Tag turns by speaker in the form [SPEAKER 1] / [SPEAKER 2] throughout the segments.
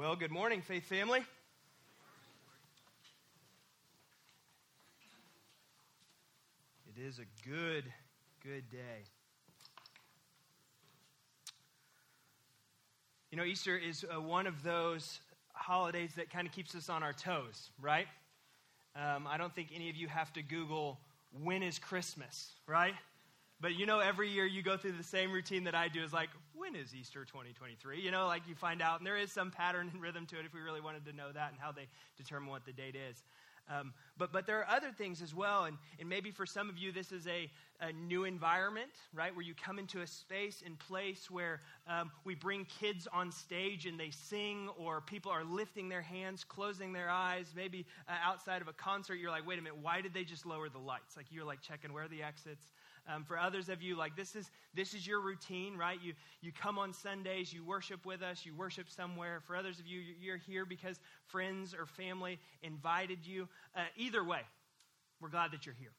[SPEAKER 1] Well, good morning, Faith family. It is a good, good day. You know, Easter is uh, one of those holidays that kind of keeps us on our toes, right? Um, I don't think any of you have to Google when is Christmas, right? But you know, every year you go through the same routine that I do is like, when is Easter 2023? You know, like you find out, and there is some pattern and rhythm to it if we really wanted to know that and how they determine what the date is. Um, but, but there are other things as well, and, and maybe for some of you, this is a, a new environment, right? Where you come into a space and place where um, we bring kids on stage and they sing, or people are lifting their hands, closing their eyes. Maybe uh, outside of a concert, you're like, wait a minute, why did they just lower the lights? Like you're like checking where are the exits. Um, for others of you, like this is this is your routine, right? You you come on Sundays, you worship with us, you worship somewhere. For others of you, you're here because friends or family invited you. Uh, either way, we're glad that you're here.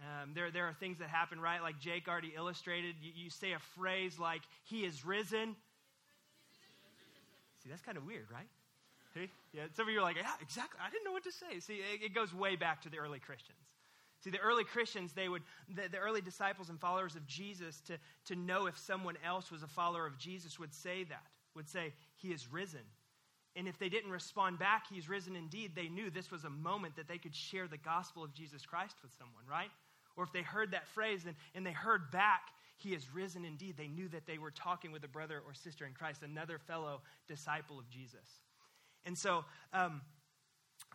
[SPEAKER 1] Um, there, there are things that happen, right? Like Jake already illustrated. You, you say a phrase like, He is risen. See, that's kind of weird, right? Yeah, some of you are like, Yeah, exactly. I didn't know what to say. See, it, it goes way back to the early Christians. See, the early Christians, they would, the, the, early disciples and followers of Jesus, to, to know if someone else was a follower of Jesus, would say that, would say, He is risen. And if they didn't respond back, He's risen indeed, they knew this was a moment that they could share the gospel of Jesus Christ with someone, right? Or if they heard that phrase and, and they heard back, He is risen indeed, they knew that they were talking with a brother or sister in Christ, another fellow disciple of Jesus. And so, um,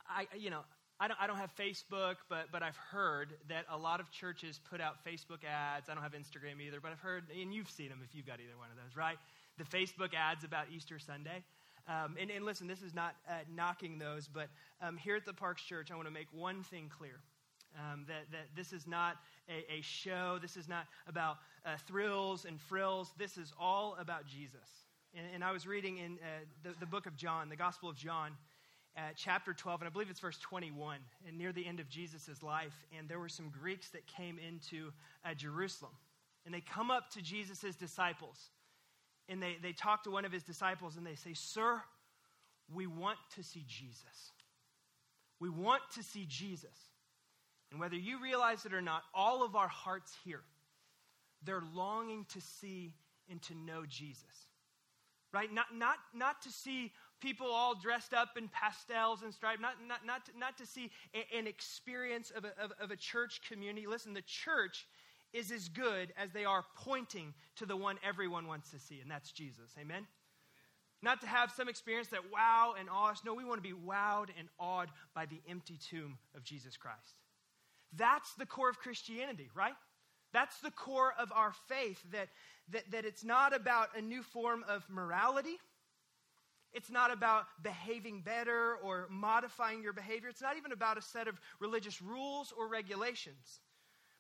[SPEAKER 1] I, you know, I don't, I don't have Facebook, but, but I've heard that a lot of churches put out Facebook ads. I don't have Instagram either, but I've heard, and you've seen them if you've got either one of those, right? The Facebook ads about Easter Sunday. Um, and, and, listen, this is not uh, knocking those, but um, here at the Parks Church, I want to make one thing clear. Um, that, that this is not a, a show. This is not about uh, thrills and frills. This is all about Jesus. And, and I was reading in uh, the, the book of John, the Gospel of John, chapter 12, and I believe it's verse 21, and near the end of Jesus' life. And there were some Greeks that came into uh, Jerusalem. And they come up to Jesus' disciples, and they, they talk to one of his disciples, and they say, Sir, we want to see Jesus. We want to see Jesus. And whether you realize it or not, all of our hearts here, they're longing to see and to know Jesus. Right? Not, not, not to see people all dressed up in pastels and stripes, not, not, not, to, not to see a, an experience of a, of, of a church community. Listen, the church is as good as they are pointing to the one everyone wants to see, and that's Jesus. Amen? Amen? Not to have some experience that wow and awe us. No, we want to be wowed and awed by the empty tomb of Jesus Christ. That's the core of Christianity, right? That's the core of our faith, that, that, that it's not about a new form of morality. It's not about behaving better or modifying your behavior. It's not even about a set of religious rules or regulations.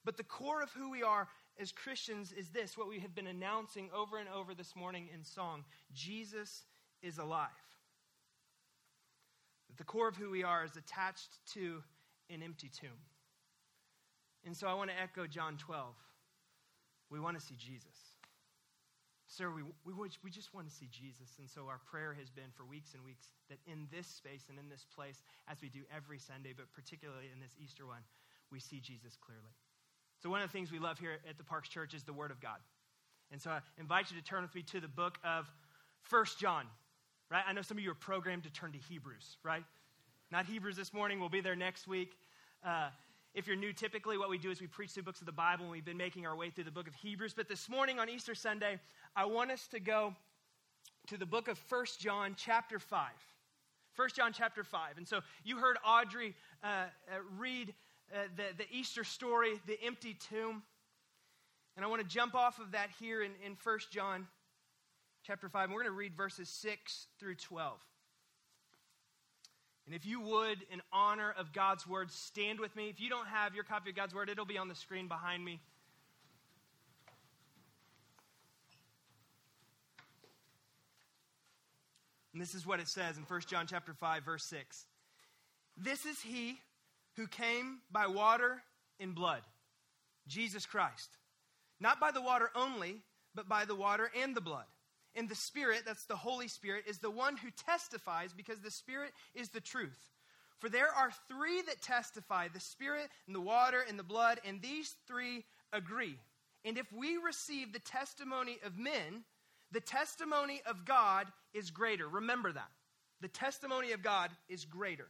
[SPEAKER 1] But the core of who we are as Christians is this what we have been announcing over and over this morning in song Jesus is alive. The core of who we are is attached to an empty tomb. And so I want to echo John 12. We want to see Jesus. Sir, we, we, we just want to see Jesus. And so our prayer has been for weeks and weeks that in this space and in this place, as we do every Sunday, but particularly in this Easter one, we see Jesus clearly. So one of the things we love here at the Parks Church is the Word of God. And so I invite you to turn with me to the book of First John, right? I know some of you are programmed to turn to Hebrews, right? Not Hebrews this morning, we'll be there next week. Uh, if you're new, typically what we do is we preach through books of the Bible, and we've been making our way through the book of Hebrews. But this morning on Easter Sunday, I want us to go to the book of First John, chapter 5. 1 John chapter 5. And so you heard Audrey uh, uh, read uh, the, the Easter story, the empty tomb. And I want to jump off of that here in, in 1 John chapter 5. And we're going to read verses 6 through 12. And if you would, in honor of God's word, stand with me. If you don't have your copy of God's word, it'll be on the screen behind me. And this is what it says in 1 John chapter 5 verse 6. This is he who came by water and blood, Jesus Christ. Not by the water only, but by the water and the blood. And the Spirit, that's the Holy Spirit, is the one who testifies because the Spirit is the truth. For there are three that testify the Spirit, and the water, and the blood, and these three agree. And if we receive the testimony of men, the testimony of God is greater. Remember that. The testimony of God is greater.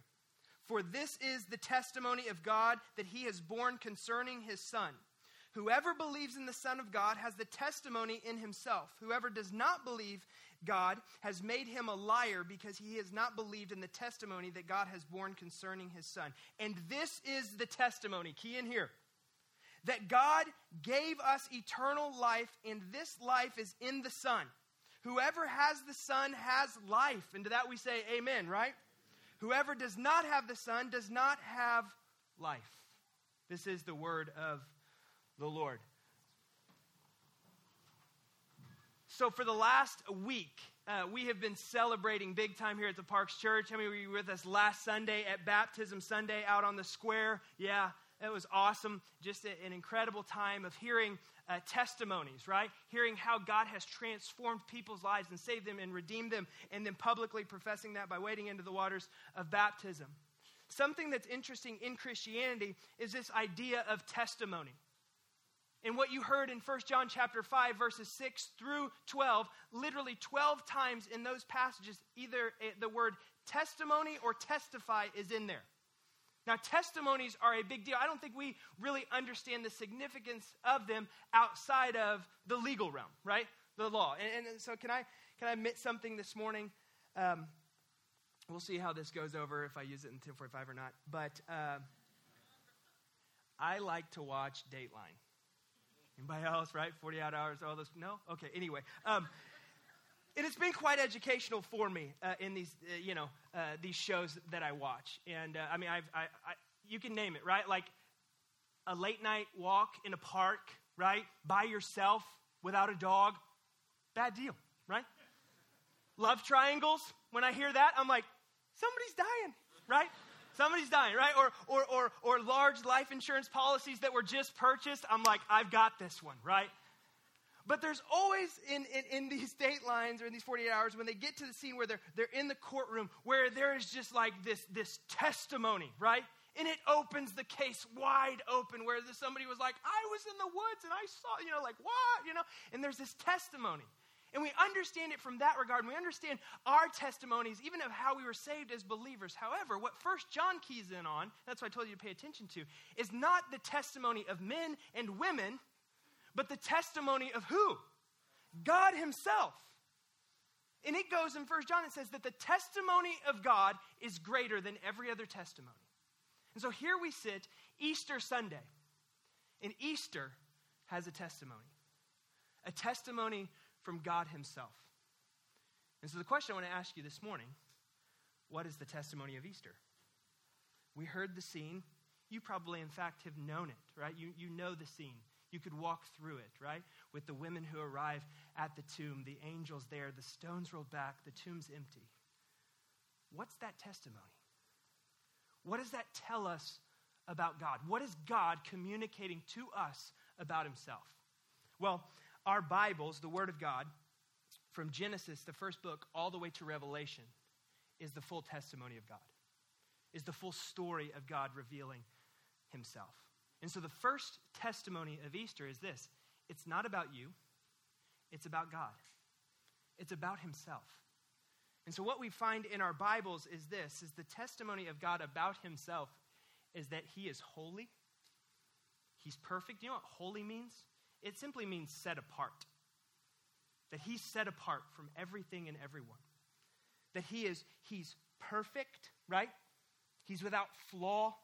[SPEAKER 1] For this is the testimony of God that he has borne concerning his Son. Whoever believes in the Son of God has the testimony in himself. Whoever does not believe God has made him a liar because he has not believed in the testimony that God has borne concerning his Son. And this is the testimony, key in here, that God gave us eternal life, and this life is in the Son. Whoever has the Son has life. And to that we say, Amen, right? Whoever does not have the Son does not have life. This is the word of the Lord. So, for the last week, uh, we have been celebrating big time here at the Parks Church. How many were you with us last Sunday at Baptism Sunday out on the square? Yeah, it was awesome. Just a, an incredible time of hearing uh, testimonies, right? Hearing how God has transformed people's lives and saved them and redeemed them, and then publicly professing that by wading into the waters of baptism. Something that's interesting in Christianity is this idea of testimony. And what you heard in 1 John chapter 5 verses 6 through 12, literally 12 times in those passages either the word testimony or testify is in there. Now, testimonies are a big deal. I don't think we really understand the significance of them outside of the legal realm, right? The law. And, and so, can I, can I admit something this morning? Um, we'll see how this goes over if I use it in 1045 or not. But uh, I like to watch Dateline. Anybody else, right? 48 hours, all those. No? Okay, anyway. Um, and it's been quite educational for me uh, in these, uh, you know, uh, these shows that I watch. And uh, I mean, I've, I, I, you can name it, right? Like a late night walk in a park, right? By yourself without a dog. Bad deal, right? Love triangles. When I hear that, I'm like, somebody's dying, right? Somebody's dying, right? Or, or, or, or large life insurance policies that were just purchased. I'm like, I've got this one, right? But there's always in, in, in, these datelines or in these 48 hours when they get to the scene where they're, they're in the courtroom where there is just like this, this testimony, right? And it opens the case wide open where somebody was like, I was in the woods and I saw, you know, like, what? You know? And there's this testimony. And we understand it from that regard. And we understand our testimonies, even of how we were saved as believers. However, what First John keys in on, that's what I told you to pay attention to, is not the testimony of men and women but the testimony of who? God Himself. And it goes in First John, it says that the testimony of God is greater than every other testimony. And so here we sit, Easter Sunday, and Easter has a testimony, a testimony from God Himself. And so the question I want to ask you this morning what is the testimony of Easter? We heard the scene. You probably, in fact, have known it, right? You, you know the scene. You could walk through it, right? With the women who arrive at the tomb, the angels there, the stones rolled back, the tomb's empty. What's that testimony? What does that tell us about God? What is God communicating to us about himself? Well, our Bibles, the Word of God, from Genesis, the first book, all the way to Revelation, is the full testimony of God, is the full story of God revealing himself. And so the first testimony of Easter is this it's not about you, it's about God, it's about Himself. And so what we find in our Bibles is this is the testimony of God about Himself is that He is holy, He's perfect. You know what holy means? It simply means set apart. That He's set apart from everything and everyone. That He is He's perfect, right? He's without flaw,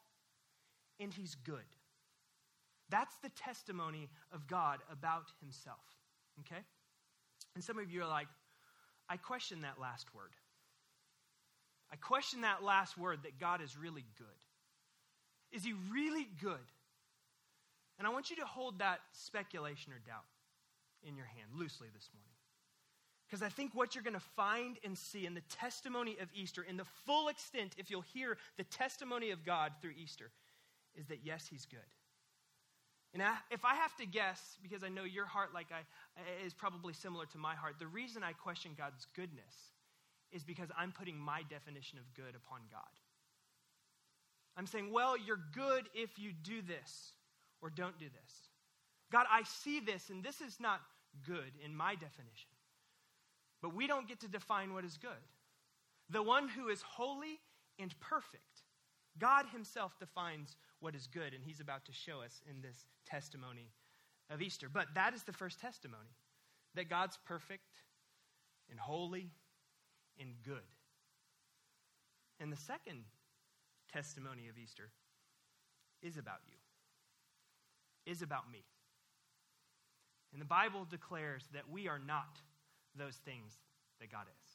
[SPEAKER 1] and He's good. That's the testimony of God about himself. Okay? And some of you are like, I question that last word. I question that last word that God is really good. Is he really good? And I want you to hold that speculation or doubt in your hand loosely this morning. Because I think what you're going to find and see in the testimony of Easter, in the full extent, if you'll hear the testimony of God through Easter, is that yes, he's good. And I, if I have to guess, because I know your heart like I, is probably similar to my heart, the reason I question God's goodness is because I'm putting my definition of good upon God. I'm saying, well, you're good if you do this or don't do this. God, I see this, and this is not good in my definition. But we don't get to define what is good. The one who is holy and perfect, God Himself defines what is good, and He's about to show us in this testimony of Easter. But that is the first testimony that God's perfect and holy and good. And the second testimony of Easter is about you, is about me. And the Bible declares that we are not those things that God is.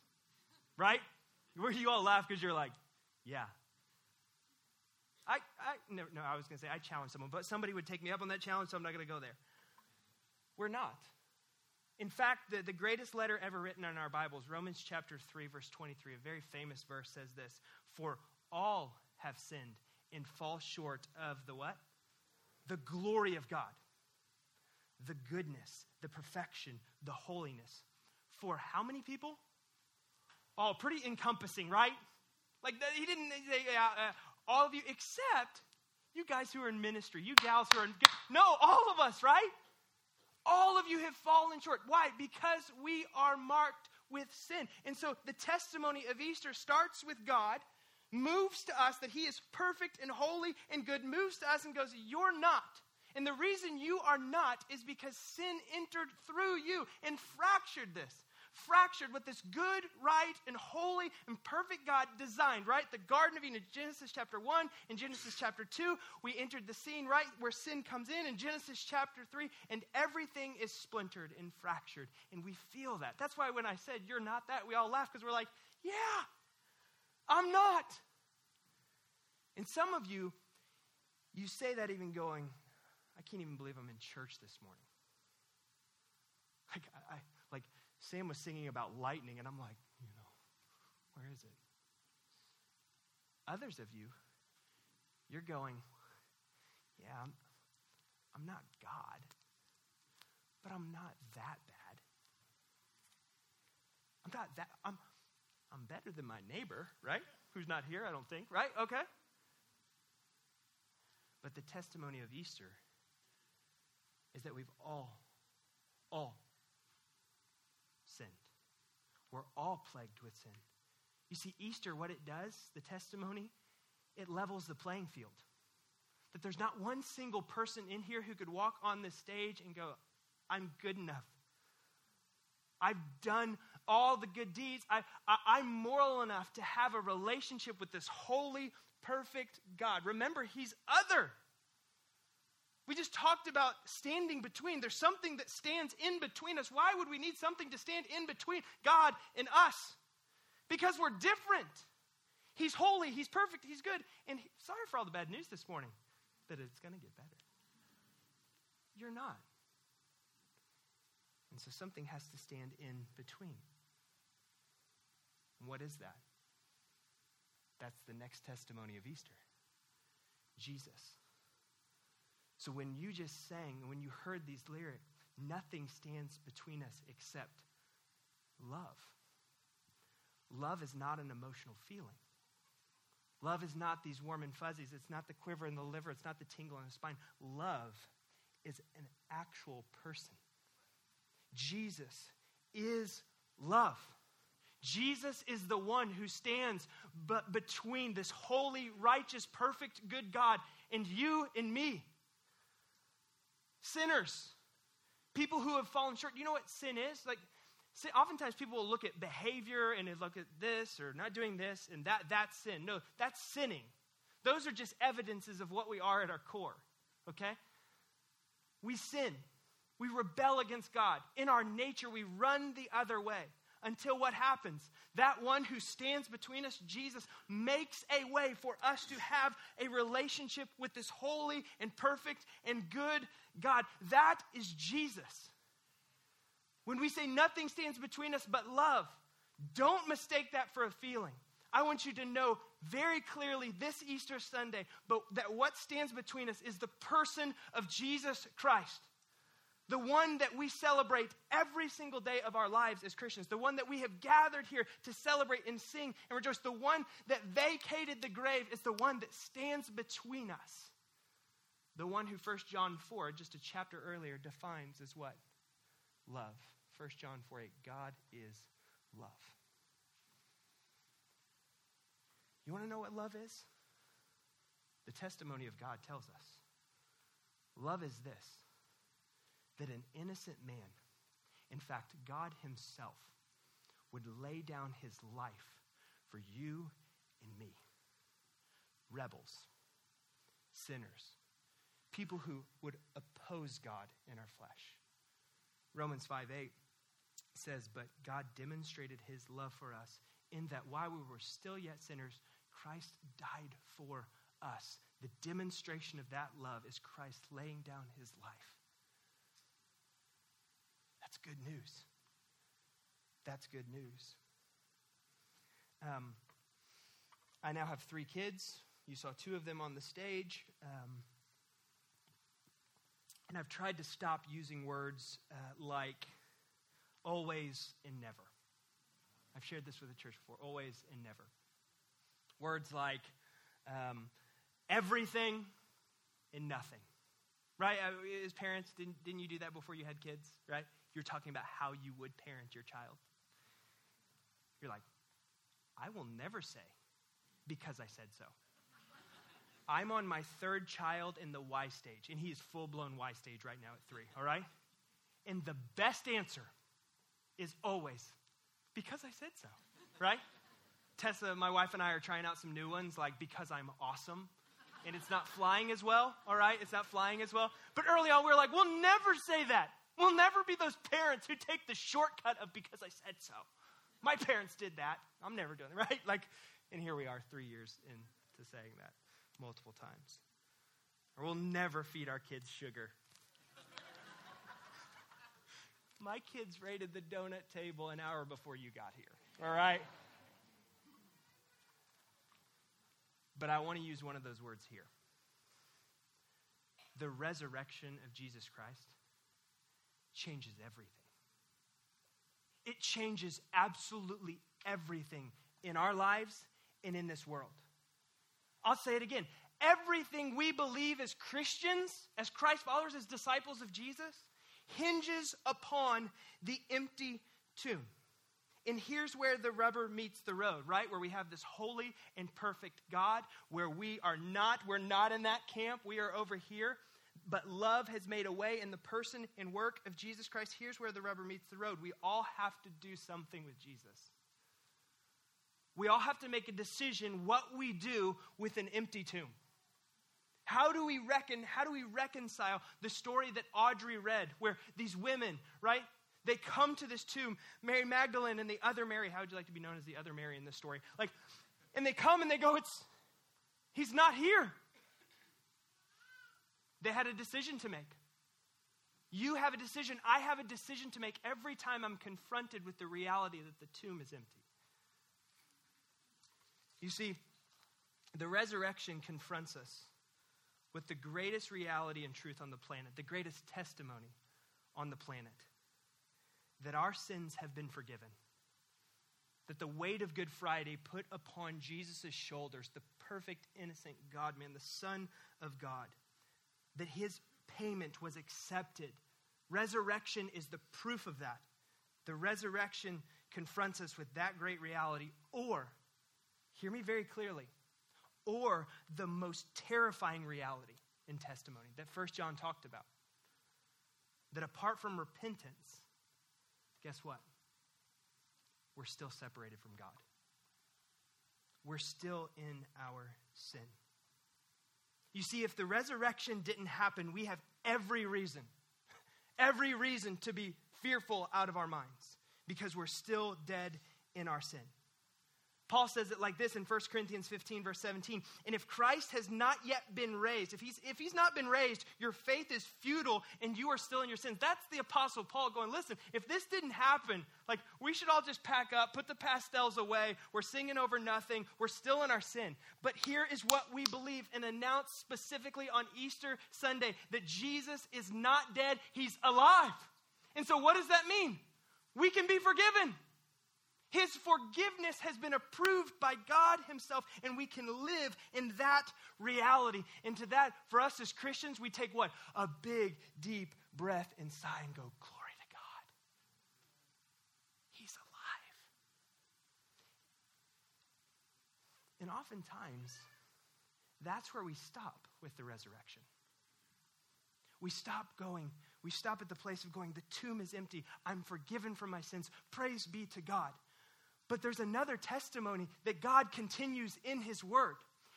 [SPEAKER 1] Right? Where you all laugh because you're like, yeah. I, I no, no, I was going to say I challenge someone, but somebody would take me up on that challenge, so I'm not going to go there. We're not. In fact, the, the greatest letter ever written in our Bibles, Romans chapter 3, verse 23, a very famous verse says this For all have sinned and fall short of the what? The glory of God, the goodness, the perfection, the holiness. For how many people? Oh, pretty encompassing, right? Like, he didn't say uh, uh, all of you, except you guys who are in ministry, you gals who are in. No, all of us, right? All of you have fallen short. Why? Because we are marked with sin. And so the testimony of Easter starts with God, moves to us that He is perfect and holy and good, moves to us and goes, You're not. And the reason you are not is because sin entered through you and fractured this fractured what this good, right, and holy and perfect God designed, right? The Garden of Eden, Genesis chapter 1 and Genesis chapter 2, we entered the scene, right, where sin comes in in Genesis chapter 3, and everything is splintered and fractured. And we feel that. That's why when I said, You're not that, we all laugh because we're like, Yeah, I'm not. And some of you, you say that even going, I can't even believe I'm in church this morning. Like, I, like Sam was singing about lightning, and I'm like, you know, where is it? Others of you, you're going, yeah, I'm, I'm not God, but I'm not that bad. I'm not that, I'm, I'm better than my neighbor, right? Who's not here, I don't think, right? Okay. But the testimony of Easter is that we've all, all sinned. We're all plagued with sin. You see, Easter, what it does, the testimony, it levels the playing field. That there's not one single person in here who could walk on this stage and go, I'm good enough. I've done all the good deeds. I, I, am moral enough to have a relationship with this holy, perfect God. Remember, He's other. We just talked about standing between. There's something that stands in between us. Why would we need something to stand in between God and us? Because we're different. He's holy, He's perfect, He's good. And he, sorry for all the bad news this morning, but it's going to get better. You're not. And so something has to stand in between. And what is that? That's the next testimony of Easter Jesus. So when you just sang, when you heard these lyrics, nothing stands between us except love. Love is not an emotional feeling. Love is not these warm and fuzzies. It's not the quiver in the liver. It's not the tingle in the spine. Love is an actual person. Jesus is love. Jesus is the one who stands but between this holy, righteous, perfect, good God and you and me sinners, people who have fallen short. You know what sin is? Like, sin, oftentimes people will look at behavior and they look at this or not doing this, and that that's sin. No, that's sinning. Those are just evidences of what we are at our core. Okay? We sin. We rebel against God. In our nature, we run the other way until what happens? That one who stands between us, Jesus, makes a way for us to have a relationship with this holy and perfect and good God. That is Jesus. When we say nothing stands between us but love, don't mistake that for a feeling. I want you to know very clearly this Easter Sunday, but that what stands between us is the person of Jesus Christ. The one that we celebrate every single day of our lives as Christians, the one that we have gathered here to celebrate and sing and rejoice, the one that vacated the grave is the one that stands between us. The one who 1 John 4, just a chapter earlier, defines as what? Love. 1 John 4 8, God is love. You want to know what love is? The testimony of God tells us. Love is this that an innocent man, in fact, God Himself, would lay down His life for you and me. Rebels, sinners, people who would oppose God in our flesh. Romans 5 8 says, But God demonstrated His love for us in that while we were still yet sinners, Christ died for us. The demonstration of that love is Christ laying down his life. That's good news. That's good news. Um, I now have three kids. You saw two of them on the stage. Um, and I've tried to stop using words uh, like always and never. I've shared this with the church before always and never. Words like um, everything and nothing. Right? Uh, as parents, didn't, didn't you do that before you had kids? Right? You're talking about how you would parent your child. You're like, I will never say because I said so. I'm on my third child in the Y stage, and he is full blown Y stage right now at three, all right? And the best answer is always because I said so, right? Tessa, my wife, and I are trying out some new ones, like because I'm awesome. And it's not flying as well, all right? It's not flying as well. But early on, we were like, we'll never say that. We'll never be those parents who take the shortcut of because I said so. My parents did that. I'm never doing it, right? Like, and here we are three years into saying that multiple times. Or we'll never feed our kids sugar. My kids raided the donut table an hour before you got here, all right? But I want to use one of those words here. The resurrection of Jesus Christ changes everything. It changes absolutely everything in our lives and in this world. I'll say it again. Everything we believe as Christians, as Christ followers, as disciples of Jesus, hinges upon the empty tomb. And here's where the rubber meets the road, right? Where we have this holy and perfect God, where we are not, we're not in that camp, we are over here. But love has made a way in the person and work of Jesus Christ. Here's where the rubber meets the road. We all have to do something with Jesus. We all have to make a decision what we do with an empty tomb. How do we reckon, how do we reconcile the story that Audrey read, where these women, right? They come to this tomb, Mary Magdalene and the other Mary. How would you like to be known as the other Mary in this story? Like, and they come and they go, It's he's not here. They had a decision to make. You have a decision. I have a decision to make every time I'm confronted with the reality that the tomb is empty. You see, the resurrection confronts us with the greatest reality and truth on the planet, the greatest testimony on the planet that our sins have been forgiven. That the weight of Good Friday put upon Jesus' shoulders, the perfect, innocent God man, the Son of God, that his payment was accepted. Resurrection is the proof of that. The resurrection confronts us with that great reality. Or, hear me very clearly, or the most terrifying reality in testimony that First John talked about. That apart from repentance, guess what? We're still separated from God. We're still in our sin. You see, if the resurrection didn't happen, we have every reason, every reason to be fearful out of our minds because we're still dead in our sin. Paul says it like this in 1 Corinthians 15, verse 17. And if Christ has not yet been raised, if he's, if he's not been raised, your faith is futile and you are still in your sins. That's the Apostle Paul going, listen, if this didn't happen, like we should all just pack up, put the pastels away. We're singing over nothing. We're still in our sin. But here is what we believe and announce specifically on Easter Sunday that Jesus is not dead, he's alive. And so, what does that mean? We can be forgiven. His forgiveness has been approved by God Himself, and we can live in that reality. And to that, for us as Christians, we take what? A big, deep breath and sigh and go, Glory to God. He's alive. And oftentimes, that's where we stop with the resurrection. We stop going, we stop at the place of going, the tomb is empty. I'm forgiven for my sins. Praise be to God. But there's another testimony that God continues in His Word.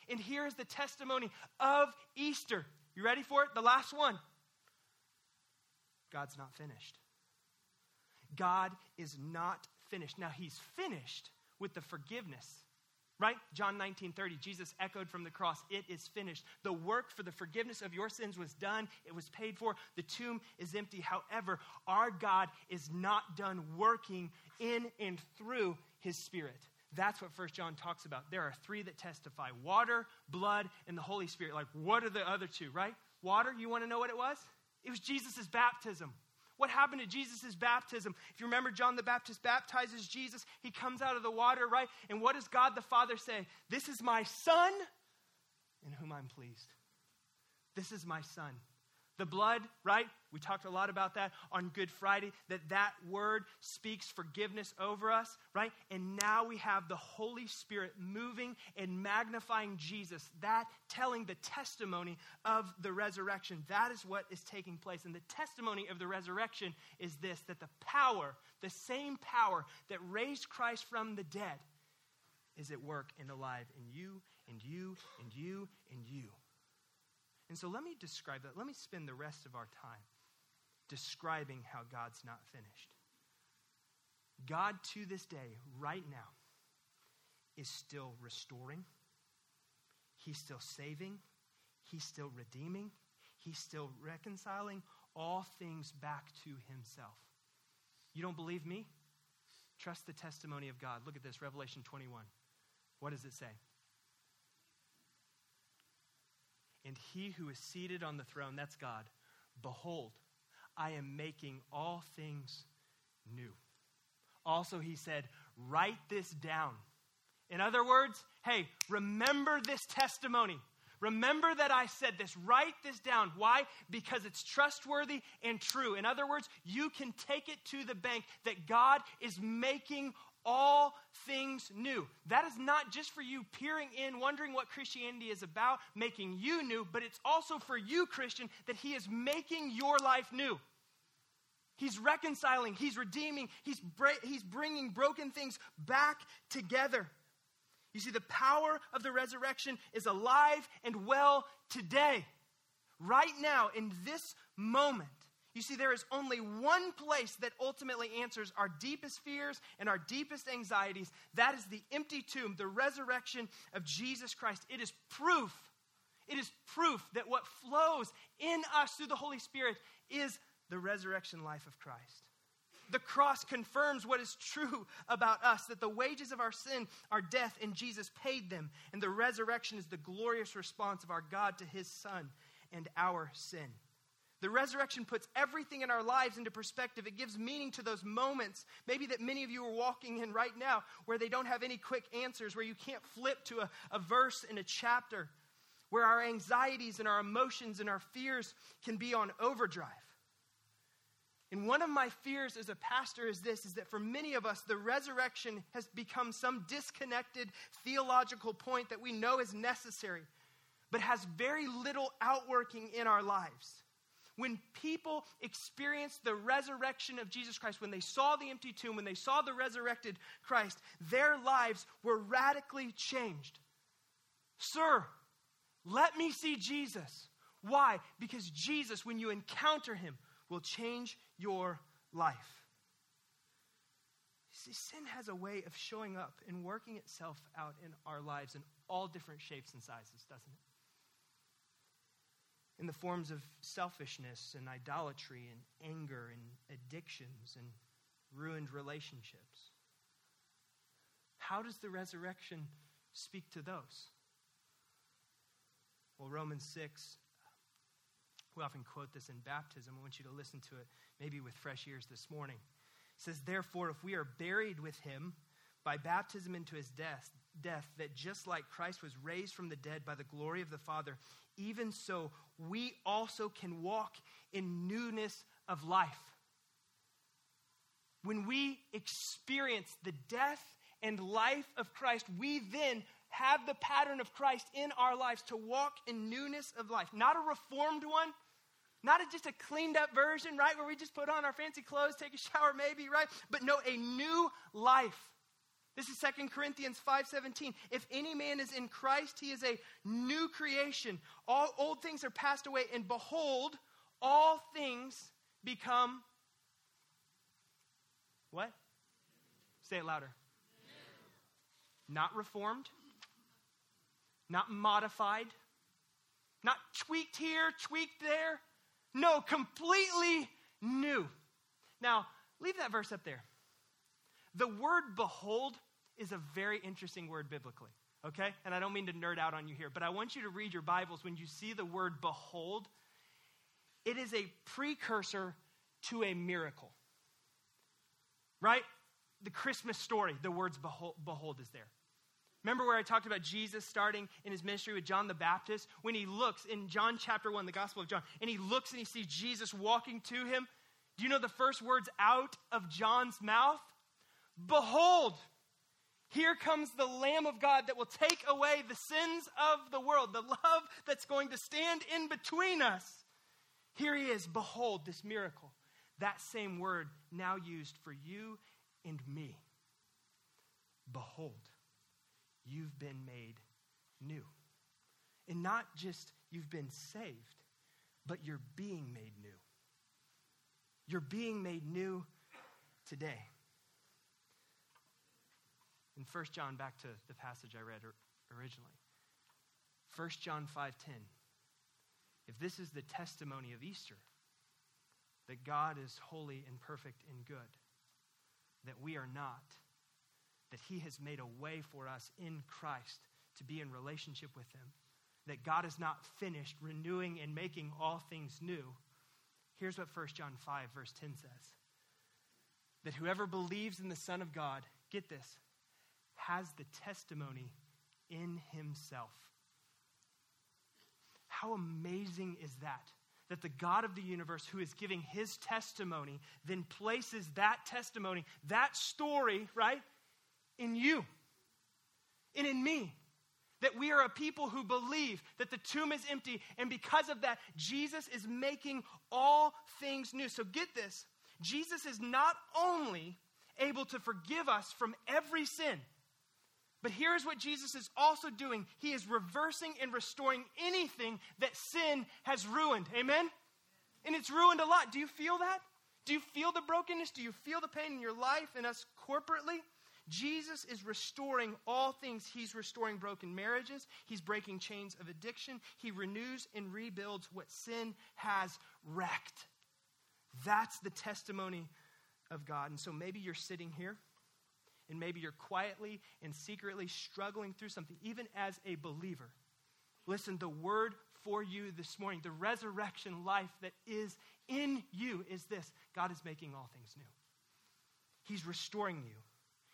[SPEAKER 1] And here's the testimony of Easter. You ready for it? The last one. God's not finished. God is not finished. Now, He's finished with the forgiveness Right? John 19 30, Jesus echoed from the cross, It is finished. The work for the forgiveness of your sins was done, it was paid for. The tomb is empty. However, our God is not done working in and through his spirit. That's what First John talks about. There are three that testify water, blood, and the Holy Spirit. Like, what are the other two, right? Water, you want to know what it was? It was Jesus' baptism. What happened to Jesus' baptism? If you remember, John the Baptist baptizes Jesus. He comes out of the water, right? And what does God the Father say? This is my Son in whom I'm pleased. This is my Son. The blood, right? We talked a lot about that on Good Friday, that that word speaks forgiveness over us, right? And now we have the Holy Spirit moving and magnifying Jesus, that telling the testimony of the resurrection. That is what is taking place. And the testimony of the resurrection is this that the power, the same power that raised Christ from the dead, is at work and alive in you and you and you and you. And so let me describe that. Let me spend the rest of our time describing how God's not finished. God, to this day, right now, is still restoring, He's still saving, He's still redeeming, He's still reconciling all things back to Himself. You don't believe me? Trust the testimony of God. Look at this, Revelation 21. What does it say? And he who is seated on the throne, that's God, behold, I am making all things new. Also, he said, write this down. In other words, hey, remember this testimony. Remember that I said this. Write this down. Why? Because it's trustworthy and true. In other words, you can take it to the bank that God is making all things new. That is not just for you peering in, wondering what Christianity is about, making you new, but it's also for you, Christian, that He is making your life new. He's reconciling, He's redeeming, He's, bra- he's bringing broken things back together. You see, the power of the resurrection is alive and well today, right now, in this moment. You see, there is only one place that ultimately answers our deepest fears and our deepest anxieties. That is the empty tomb, the resurrection of Jesus Christ. It is proof. It is proof that what flows in us through the Holy Spirit is the resurrection life of Christ. The cross confirms what is true about us that the wages of our sin are death, and Jesus paid them. And the resurrection is the glorious response of our God to his Son and our sin. The resurrection puts everything in our lives into perspective. It gives meaning to those moments, maybe that many of you are walking in right now, where they don't have any quick answers, where you can't flip to a, a verse in a chapter, where our anxieties and our emotions and our fears can be on overdrive. And one of my fears as a pastor is this is that for many of us, the resurrection has become some disconnected theological point that we know is necessary, but has very little outworking in our lives. When people experienced the resurrection of Jesus Christ, when they saw the empty tomb, when they saw the resurrected Christ, their lives were radically changed. Sir, let me see Jesus. Why? Because Jesus, when you encounter him, will change your life. See, sin has a way of showing up and working itself out in our lives in all different shapes and sizes, doesn't it? In the forms of selfishness and idolatry and anger and addictions and ruined relationships. How does the resurrection speak to those? Well, Romans 6, we often quote this in baptism. I want you to listen to it maybe with fresh ears this morning. It says, Therefore, if we are buried with him by baptism into his death, death, that just like Christ was raised from the dead by the glory of the Father, even so we also can walk in newness of life. When we experience the death and life of Christ, we then have the pattern of Christ in our lives to walk in newness of life. Not a reformed one, not a, just a cleaned up version, right, where we just put on our fancy clothes, take a shower maybe, right? But no, a new life. This is 2 Corinthians 5:17. If any man is in Christ, he is a new creation. All old things are passed away, and behold, all things become what? Say it louder. Not reformed, not modified, not tweaked here, tweaked there. No, completely new. Now, leave that verse up there. The word behold is a very interesting word biblically, okay? And I don't mean to nerd out on you here, but I want you to read your Bibles when you see the word behold. It is a precursor to a miracle, right? The Christmas story, the words behold, behold is there. Remember where I talked about Jesus starting in his ministry with John the Baptist? When he looks in John chapter 1, the Gospel of John, and he looks and he sees Jesus walking to him. Do you know the first words out of John's mouth? Behold, here comes the Lamb of God that will take away the sins of the world, the love that's going to stand in between us. Here he is. Behold this miracle. That same word now used for you and me. Behold you've been made new. And not just you've been saved, but you're being made new. You're being made new today. In 1 John, back to the passage I read originally. 1 John 5:10. If this is the testimony of Easter, that God is holy and perfect and good, that we are not, that He has made a way for us in Christ to be in relationship with Him, that God is not finished renewing and making all things new. Here's what 1 John 5, verse 10 says that whoever believes in the Son of God, get this, has the testimony in himself. How amazing is that? That the God of the universe, who is giving his testimony, then places that testimony, that story, right, in you and in me. That we are a people who believe that the tomb is empty, and because of that, Jesus is making all things new. So get this Jesus is not only able to forgive us from every sin, but here's what Jesus is also doing He is reversing and restoring anything that sin has ruined. Amen? And it's ruined a lot. Do you feel that? Do you feel the brokenness? Do you feel the pain in your life and us corporately? Jesus is restoring all things. He's restoring broken marriages. He's breaking chains of addiction. He renews and rebuilds what sin has wrecked. That's the testimony of God. And so maybe you're sitting here and maybe you're quietly and secretly struggling through something, even as a believer. Listen, the word for you this morning, the resurrection life that is in you is this God is making all things new. He's restoring you.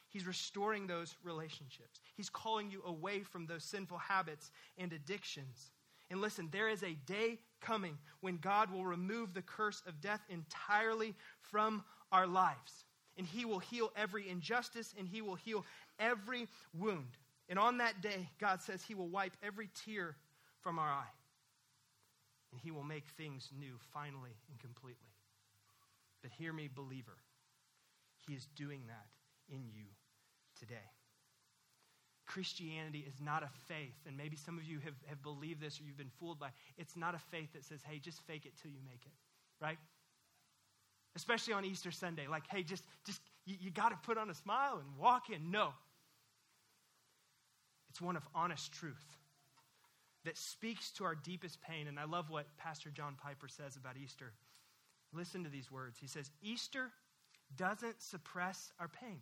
[SPEAKER 1] He's restoring those relationships. He's calling you away from those sinful habits and addictions. And listen, there is a day coming when God will remove the curse of death entirely from our lives. And He will heal every injustice and He will heal every wound. And on that day, God says He will wipe every tear from our eye. And He will make things new finally and completely. But hear me, believer. He is doing that in you today. Christianity is not a faith, and maybe some of you have, have believed this or you've been fooled by it's not a faith that says, hey, just fake it till you make it, right? Especially on Easter Sunday. Like, hey, just, just you, you got to put on a smile and walk in. No. It's one of honest truth that speaks to our deepest pain. And I love what Pastor John Piper says about Easter. Listen to these words. He says, Easter doesn't suppress our pain.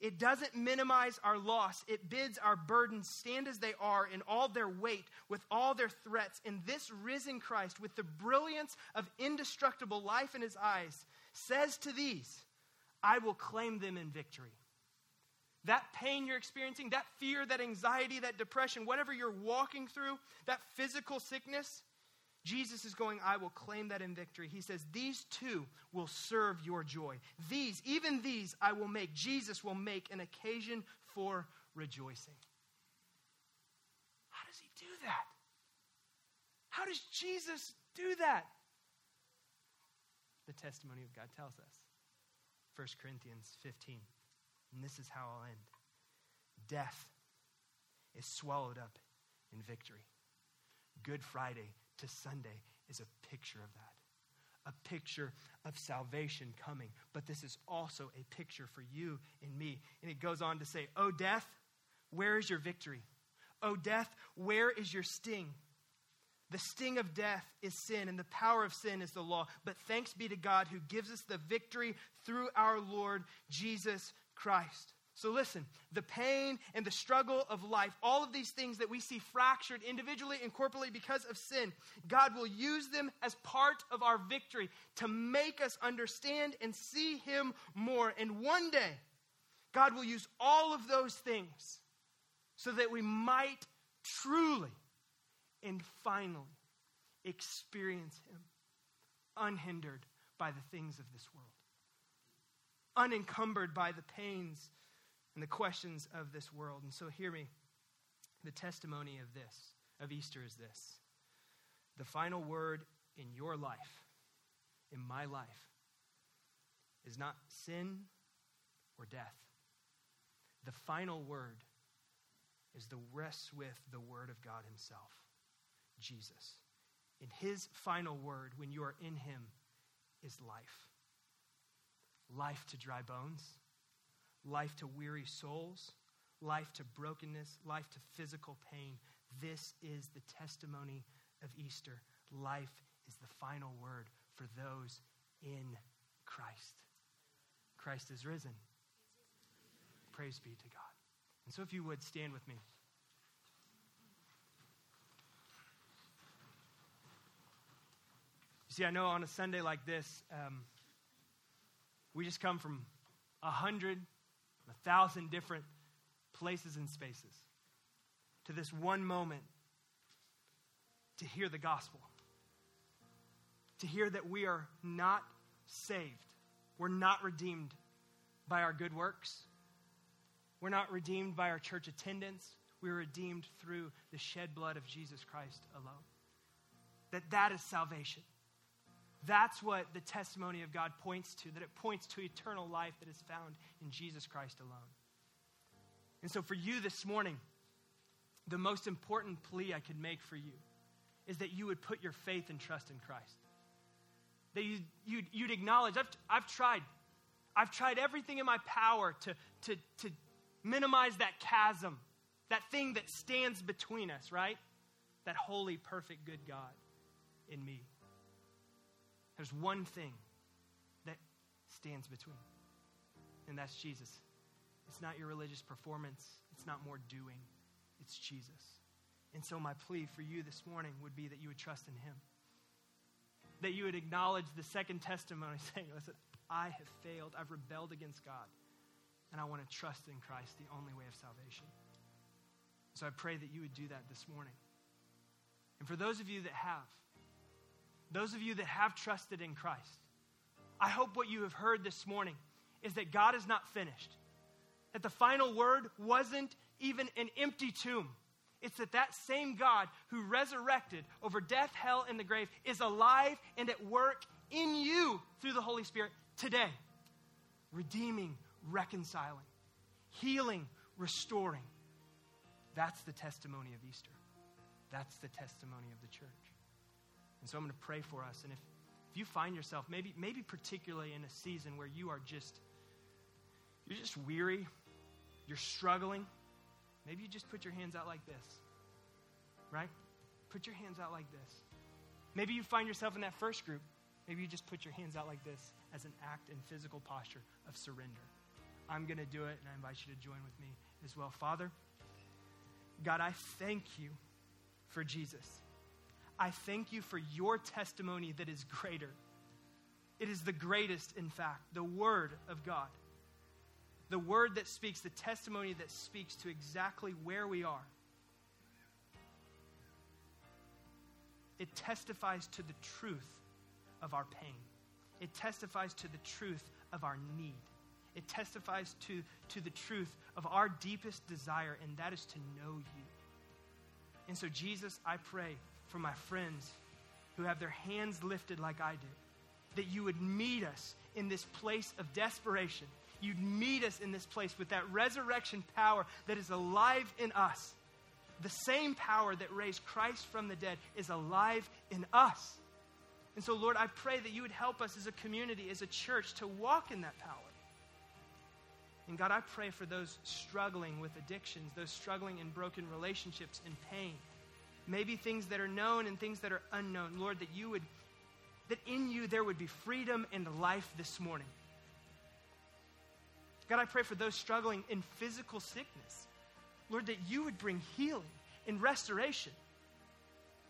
[SPEAKER 1] It doesn't minimize our loss. It bids our burdens stand as they are in all their weight, with all their threats. And this risen Christ, with the brilliance of indestructible life in his eyes, says to these, I will claim them in victory. That pain you're experiencing, that fear, that anxiety, that depression, whatever you're walking through, that physical sickness, Jesus is going, I will claim that in victory. He says, These two will serve your joy. These, even these, I will make. Jesus will make an occasion for rejoicing. How does he do that? How does Jesus do that? The testimony of God tells us. 1 Corinthians 15. And this is how I'll end. Death is swallowed up in victory. Good Friday to Sunday is a picture of that, a picture of salvation coming. But this is also a picture for you and me. And it goes on to say, Oh, death, where is your victory? Oh, death, where is your sting? The sting of death is sin, and the power of sin is the law. But thanks be to God who gives us the victory through our Lord Jesus Christ. So listen, the pain and the struggle of life, all of these things that we see fractured individually and corporately because of sin, God will use them as part of our victory to make us understand and see Him more. And one day, God will use all of those things so that we might truly and finally experience Him unhindered by the things of this world, unencumbered by the pains and the questions of this world. And so, hear me. The testimony of this, of Easter, is this the final word in your life, in my life, is not sin or death. The final word is the rests with the Word of God Himself, Jesus. In His final word, when you are in Him, is life. Life to dry bones life to weary souls, life to brokenness, life to physical pain. This is the testimony of Easter. Life is the final word for those in Christ. Christ is risen. Praise be to God. And so, if you would stand with me. You see, I know on a Sunday like this, um, we just come from a hundred a thousand different places and spaces to this one moment to hear the gospel, to hear that we are not saved, we're not redeemed by our good works, we're not redeemed by our church attendance, we're redeemed through the shed blood of Jesus Christ alone. That that is salvation. That's what the testimony of God points to, that it points to eternal life that is found in Jesus Christ alone. And so, for you this morning, the most important plea I could make for you is that you would put your faith and trust in Christ. That you, you'd, you'd acknowledge, I've, I've tried. I've tried everything in my power to, to, to minimize that chasm, that thing that stands between us, right? That holy, perfect, good God in me. There's one thing that stands between, and that's Jesus. It's not your religious performance, it's not more doing, it's Jesus. And so, my plea for you this morning would be that you would trust in Him. That you would acknowledge the second testimony saying, Listen, I have failed, I've rebelled against God, and I want to trust in Christ, the only way of salvation. So, I pray that you would do that this morning. And for those of you that have, those of you that have trusted in Christ, I hope what you have heard this morning is that God is not finished. That the final word wasn't even an empty tomb. It's that that same God who resurrected over death, hell, and the grave is alive and at work in you through the Holy Spirit today, redeeming, reconciling, healing, restoring. That's the testimony of Easter. That's the testimony of the church. And so I'm going to pray for us. And if, if you find yourself, maybe, maybe particularly in a season where you are just you're just weary, you're struggling, maybe you just put your hands out like this, right? Put your hands out like this. Maybe you find yourself in that first group. Maybe you just put your hands out like this as an act and physical posture of surrender. I'm going to do it, and I invite you to join with me as well. Father, God, I thank you for Jesus. I thank you for your testimony that is greater. It is the greatest, in fact, the Word of God. The Word that speaks, the testimony that speaks to exactly where we are. It testifies to the truth of our pain, it testifies to the truth of our need. It testifies to, to the truth of our deepest desire, and that is to know you. And so, Jesus, I pray for my friends who have their hands lifted like I did, that you would meet us in this place of desperation. You'd meet us in this place with that resurrection power that is alive in us. The same power that raised Christ from the dead is alive in us. And so, Lord, I pray that you would help us as a community, as a church, to walk in that power. And God, I pray for those struggling with addictions, those struggling in broken relationships and pain. Maybe things that are known and things that are unknown. Lord, that you would, that in you there would be freedom and life this morning. God, I pray for those struggling in physical sickness. Lord, that you would bring healing and restoration.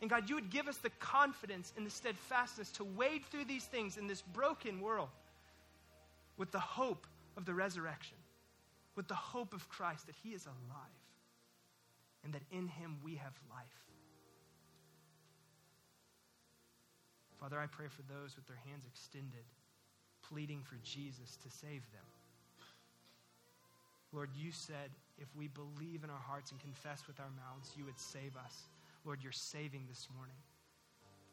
[SPEAKER 1] And God, you would give us the confidence and the steadfastness to wade through these things in this broken world with the hope of the resurrection with the hope of Christ that he is alive and that in him we have life. Father, I pray for those with their hands extended, pleading for Jesus to save them. Lord, you said if we believe in our hearts and confess with our mouths, you would save us. Lord, you're saving this morning.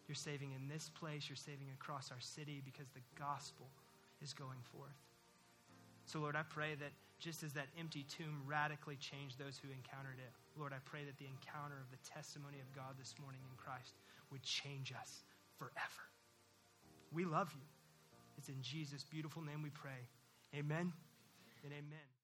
[SPEAKER 1] You're saving in this place, you're saving across our city because the gospel is going forth. So, Lord, I pray that just as that empty tomb radically changed those who encountered it, Lord, I pray that the encounter of the testimony of God this morning in Christ would change us forever. We love you. It's in Jesus' beautiful name we pray. Amen and amen.